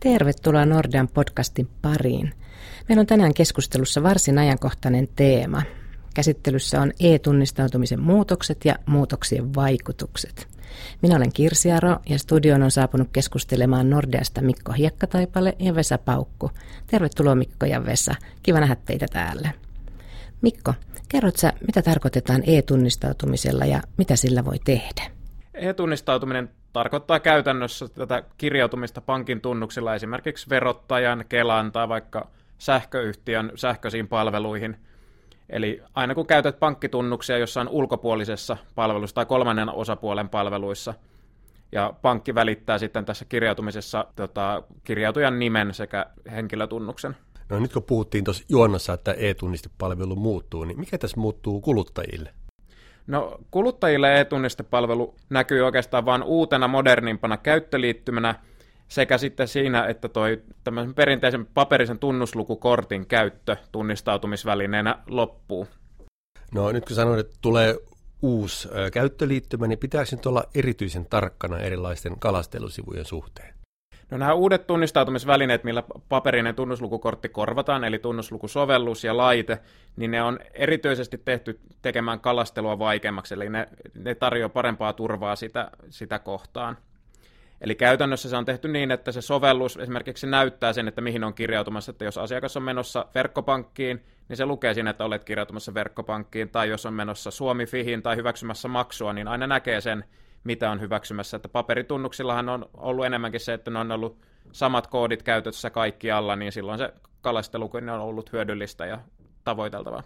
Tervetuloa Nordean podcastin pariin. Meillä on tänään keskustelussa varsin ajankohtainen teema. Käsittelyssä on e-tunnistautumisen muutokset ja muutoksien vaikutukset. Minä olen Kirsi Aro ja studioon on saapunut keskustelemaan Nordeasta Mikko Hiekkataipale ja Vesa Paukku. Tervetuloa Mikko ja Vesa. Kiva nähdä teitä täällä. Mikko, kerrot sä, mitä tarkoitetaan e-tunnistautumisella ja mitä sillä voi tehdä? E-tunnistautuminen tarkoittaa käytännössä tätä kirjautumista pankin tunnuksilla esimerkiksi verottajan, Kelan tai vaikka sähköyhtiön sähköisiin palveluihin. Eli aina kun käytät pankkitunnuksia jossain ulkopuolisessa palvelussa tai kolmannen osapuolen palveluissa, ja pankki välittää sitten tässä kirjautumisessa tota, kirjautujan nimen sekä henkilötunnuksen. No nyt kun puhuttiin tuossa juonnossa, että e-tunnistepalvelu muuttuu, niin mikä tässä muuttuu kuluttajille? No kuluttajille e-tunnistepalvelu näkyy oikeastaan vain uutena modernimpana käyttöliittymänä sekä sitten siinä, että toi tämmöisen perinteisen paperisen tunnuslukukortin käyttö tunnistautumisvälineenä loppuu. No nyt kun sanoit, että tulee uusi käyttöliittymä, niin pitääkö nyt olla erityisen tarkkana erilaisten kalastelusivujen suhteen? No nämä uudet tunnistautumisvälineet, millä paperinen tunnuslukukortti korvataan, eli tunnuslukusovellus ja laite, niin ne on erityisesti tehty tekemään kalastelua vaikeammaksi, eli ne, ne tarjoaa parempaa turvaa sitä, sitä kohtaan. Eli käytännössä se on tehty niin, että se sovellus esimerkiksi näyttää sen, että mihin on kirjautumassa, että jos asiakas on menossa verkkopankkiin, niin se lukee siinä, että olet kirjautumassa verkkopankkiin, tai jos on menossa Suomi-Fihin tai hyväksymässä maksua, niin aina näkee sen, mitä on hyväksymässä. Että paperitunnuksillahan on ollut enemmänkin se, että ne on ollut samat koodit käytössä kaikkialla, niin silloin se kalastelukin on ollut hyödyllistä ja tavoiteltavaa.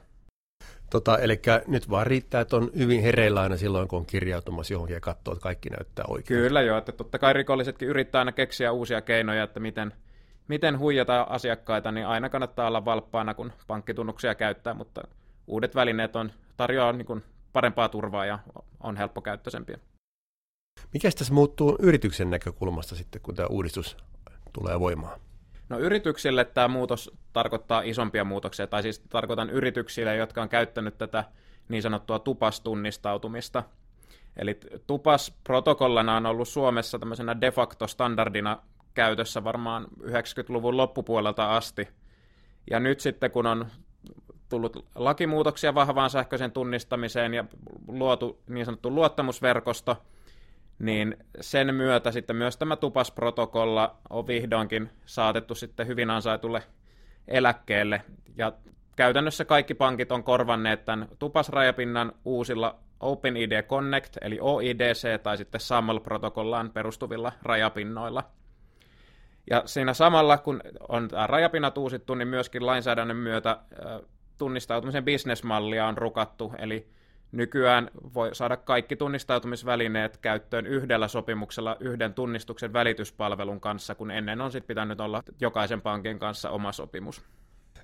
Tota, eli nyt vaan riittää, että on hyvin hereillä aina silloin, kun on kirjautumassa johonkin ja katsoo, että kaikki näyttää oikein. Kyllä joo, että totta kai rikollisetkin yrittää aina keksiä uusia keinoja, että miten, miten huijata asiakkaita, niin aina kannattaa olla valppaana, kun pankkitunnuksia käyttää, mutta uudet välineet on, tarjoaa niin kuin parempaa turvaa ja on helppokäyttöisempiä. Mikä tässä muuttuu yrityksen näkökulmasta sitten, kun tämä uudistus tulee voimaan? No yrityksille tämä muutos tarkoittaa isompia muutoksia, tai siis tarkoitan yrityksille, jotka on käyttänyt tätä niin sanottua tupastunnistautumista. Eli tupas-protokollana on ollut Suomessa tämmöisenä de facto standardina käytössä varmaan 90-luvun loppupuolelta asti. Ja nyt sitten kun on tullut lakimuutoksia vahvaan sähköisen tunnistamiseen ja luotu niin sanottu luottamusverkosto, niin sen myötä sitten myös tämä tupasprotokolla on vihdoinkin saatettu sitten hyvin ansaitulle eläkkeelle. Ja käytännössä kaikki pankit on korvanneet tämän tupasrajapinnan uusilla OpenID Connect, eli OIDC, tai sitten SAML-protokollaan perustuvilla rajapinnoilla. Ja siinä samalla, kun on tämä rajapinnat uusittu, niin myöskin lainsäädännön myötä tunnistautumisen bisnesmallia on rukattu, eli Nykyään voi saada kaikki tunnistautumisvälineet käyttöön yhdellä sopimuksella yhden tunnistuksen välityspalvelun kanssa, kun ennen on sitten pitänyt olla jokaisen pankin kanssa oma sopimus.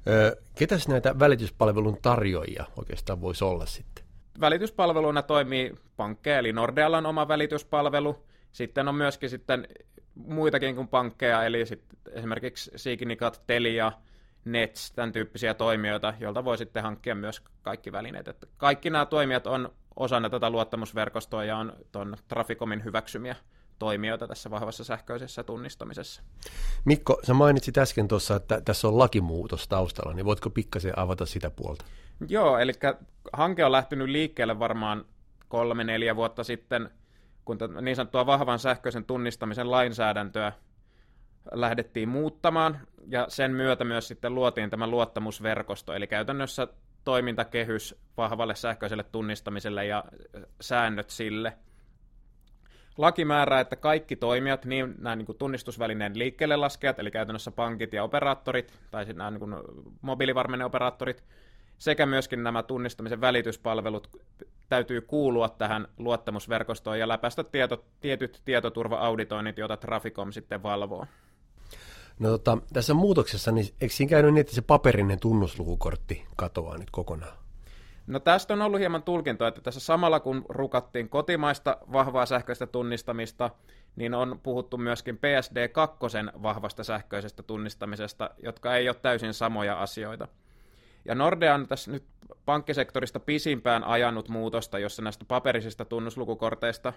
Öö, ketäs näitä välityspalvelun tarjoajia oikeastaan voisi olla sitten? Välityspalveluna toimii pankkeja, eli Nordealla on oma välityspalvelu. Sitten on myöskin sitten muitakin kuin pankkeja, eli sitten esimerkiksi Signicat, Telia, Nets, tämän tyyppisiä toimijoita, joilta voi sitten hankkia myös kaikki välineet. Että kaikki nämä toimijat on osana tätä luottamusverkostoa ja on tuon Traficomin hyväksymiä toimijoita tässä vahvassa sähköisessä tunnistamisessa. Mikko, sä mainitsit äsken tuossa, että tässä on lakimuutos taustalla, niin voitko pikkasen avata sitä puolta? Joo, eli hanke on lähtenyt liikkeelle varmaan kolme-neljä vuotta sitten, kun niin sanottua vahvan sähköisen tunnistamisen lainsäädäntöä lähdettiin muuttamaan, ja sen myötä myös sitten luotiin tämä luottamusverkosto, eli käytännössä toimintakehys vahvalle sähköiselle tunnistamiselle ja säännöt sille. Laki määrää, että kaikki toimijat, niin nämä niin kuin tunnistusvälineen liikkeelle laskejat, eli käytännössä pankit ja operaattorit, tai sitten nämä niin kuin mobiilivarmenneoperaattorit, sekä myöskin nämä tunnistamisen välityspalvelut täytyy kuulua tähän luottamusverkostoon ja läpäistä tieto, tietyt tietoturva-auditoinnit, joita Traficom sitten valvoo. No tota, tässä muutoksessa, niin eikö siinä käynyt niin, että se paperinen tunnuslukukortti katoaa nyt kokonaan? No tästä on ollut hieman tulkintoa, että tässä samalla kun rukattiin kotimaista vahvaa sähköistä tunnistamista, niin on puhuttu myöskin PSD2 vahvasta sähköisestä tunnistamisesta, jotka ei ole täysin samoja asioita. Ja Nordea on tässä nyt pankkisektorista pisimpään ajanut muutosta, jossa näistä paperisista tunnuslukukorteista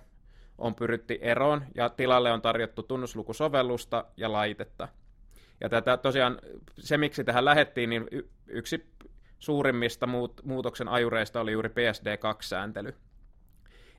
on pyritty eroon ja tilalle on tarjottu tunnuslukusovellusta ja laitetta – Ja tätä tosiaan, se miksi tähän lähettiin, niin yksi suurimmista muut, muutoksen ajureista oli juuri PSD2-sääntely.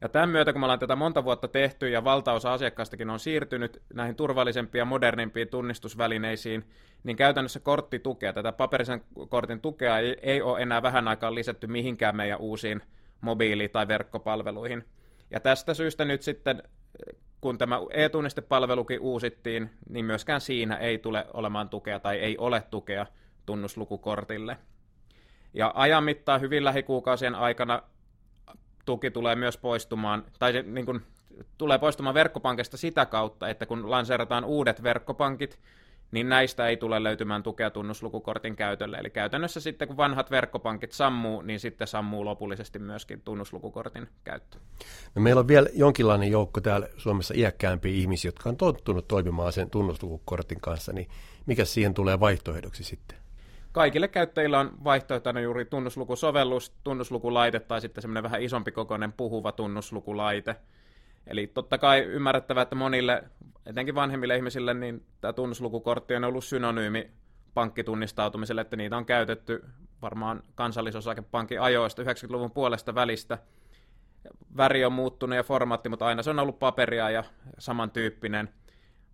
Ja tämän myötä, kun me ollaan tätä monta vuotta tehty ja valtaosa asiakkaistakin on siirtynyt näihin turvallisempiin ja modernimpiin tunnistusvälineisiin, niin käytännössä korttitukea, tätä paperisen kortin tukea ei, ei ole enää vähän aikaa lisätty mihinkään meidän uusiin mobiili- tai verkkopalveluihin. Ja tästä syystä nyt sitten, kun tämä e-tunnistepalvelukin uusittiin, niin myöskään siinä ei tule olemaan tukea tai ei ole tukea tunnuslukukortille. Ja ajan mittaan hyvin lähikuukausien aikana tuki tulee myös poistumaan, tai se niin kuin, tulee poistumaan verkkopankista sitä kautta, että kun lanseerataan uudet verkkopankit, niin näistä ei tule löytymään tukea tunnuslukukortin käytölle. Eli käytännössä sitten kun vanhat verkkopankit sammuu, niin sitten sammuu lopullisesti myöskin tunnuslukukortin käyttö. No meillä on vielä jonkinlainen joukko täällä Suomessa iäkkäämpiä ihmisiä, jotka on tottunut toimimaan sen tunnuslukukortin kanssa, niin mikä siihen tulee vaihtoehdoksi sitten? kaikille käyttäjillä on vaihtoehtona juuri tunnuslukusovellus, tunnuslukulaite tai sitten semmoinen vähän isompi kokoinen puhuva tunnuslukulaite. Eli totta kai ymmärrettävä, että monille, etenkin vanhemmille ihmisille, niin tämä tunnuslukukortti on ollut synonyymi pankkitunnistautumiselle, että niitä on käytetty varmaan kansallisosakepankin ajoista 90-luvun puolesta välistä. Väri on muuttunut ja formaatti, mutta aina se on ollut paperia ja samantyyppinen.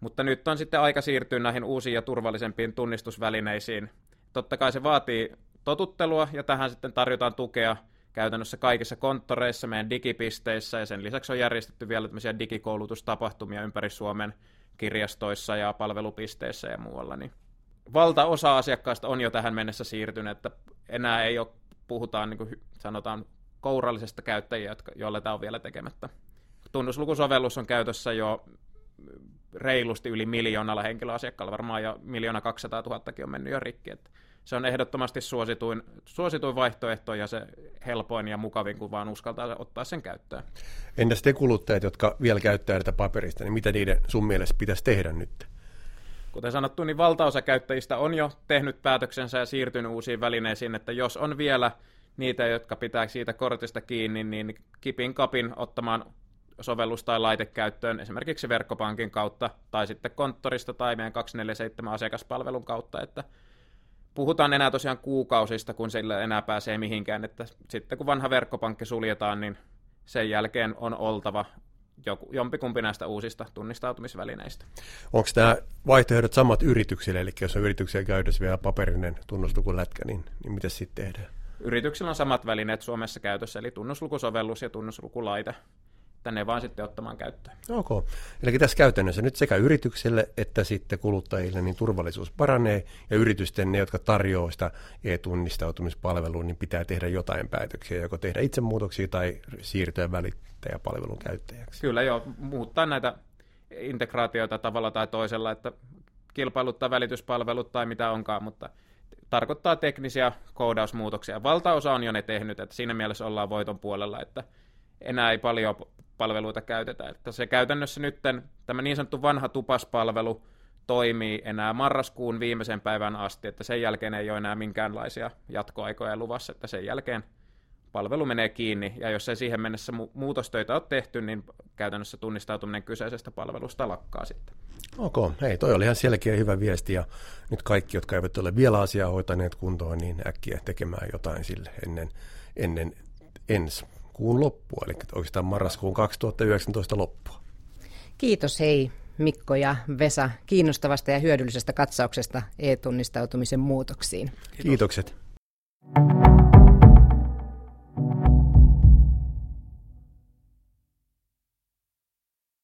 Mutta nyt on sitten aika siirtyä näihin uusiin ja turvallisempiin tunnistusvälineisiin, totta kai se vaatii totuttelua, ja tähän sitten tarjotaan tukea käytännössä kaikissa konttoreissa, meidän digipisteissä, ja sen lisäksi on järjestetty vielä tämmöisiä digikoulutustapahtumia ympäri Suomen kirjastoissa ja palvelupisteissä ja muualla. Niin valtaosa asiakkaista on jo tähän mennessä siirtynyt, että enää ei ole, puhutaan niin kuin sanotaan kourallisesta käyttäjiä, joille tämä on vielä tekemättä. Tunnuslukusovellus on käytössä jo reilusti yli miljoonalla henkilöasiakkaalla, varmaan jo miljoona 200 000 on mennyt jo rikki. Että se on ehdottomasti suosituin, suosituin vaihtoehto ja se helpoin ja mukavin, kun vaan uskaltaa ottaa sen käyttöön. Entäs te kuluttajat, jotka vielä käyttää tätä paperista, niin mitä niiden sun mielestä pitäisi tehdä nyt? Kuten sanottu, niin valtaosa käyttäjistä on jo tehnyt päätöksensä ja siirtynyt uusiin välineisiin, että jos on vielä niitä, jotka pitää siitä kortista kiinni, niin kipin kapin ottamaan sovellus tai laite käyttöön esimerkiksi verkkopankin kautta tai sitten konttorista tai meidän 247 asiakaspalvelun kautta, että puhutaan enää tosiaan kuukausista, kun sillä enää pääsee mihinkään, että sitten kun vanha verkkopankki suljetaan, niin sen jälkeen on oltava joku, jompikumpi näistä uusista tunnistautumisvälineistä. Onko tämä vaihtoehdot samat yrityksille, eli jos on yrityksiä käytössä vielä paperinen tunnuslukulätkä, niin, niin mitä sitten tehdään? Yrityksillä on samat välineet Suomessa käytössä, eli tunnuslukusovellus ja tunnuslukulaite tänne vaan sitten ottamaan käyttöön. Ok. Eli tässä käytännössä nyt sekä yrityksille että sitten kuluttajille niin turvallisuus paranee ja yritysten, ne jotka tarjoaa sitä e-tunnistautumispalvelua, niin pitää tehdä jotain päätöksiä, joko tehdä itse muutoksia tai siirtyä välittäjäpalvelun käyttäjäksi. Kyllä joo, muuttaa näitä integraatioita tavalla tai toisella, että kilpailuttaa välityspalvelut tai mitä onkaan, mutta tarkoittaa teknisiä koodausmuutoksia. Valtaosa on jo ne tehnyt, että siinä mielessä ollaan voiton puolella, että enää ei paljon palveluita käytetä. Että se käytännössä nyt tämä niin sanottu vanha tupaspalvelu toimii enää marraskuun viimeisen päivän asti, että sen jälkeen ei ole enää minkäänlaisia jatkoaikoja luvassa, että sen jälkeen palvelu menee kiinni, ja jos ei siihen mennessä mu- muutostöitä ole tehty, niin käytännössä tunnistautuminen kyseisestä palvelusta lakkaa sitten. Ok, hei, toi oli ihan selkeä hyvä viesti, ja nyt kaikki, jotka eivät ole vielä asiaa hoitaneet kuntoon, niin äkkiä tekemään jotain sille ennen, ennen ensi kuun loppua, eli oikeastaan marraskuun 2019 loppua. Kiitos hei Mikko ja Vesa kiinnostavasta ja hyödyllisestä katsauksesta e-tunnistautumisen muutoksiin. Kiitos. Kiitokset.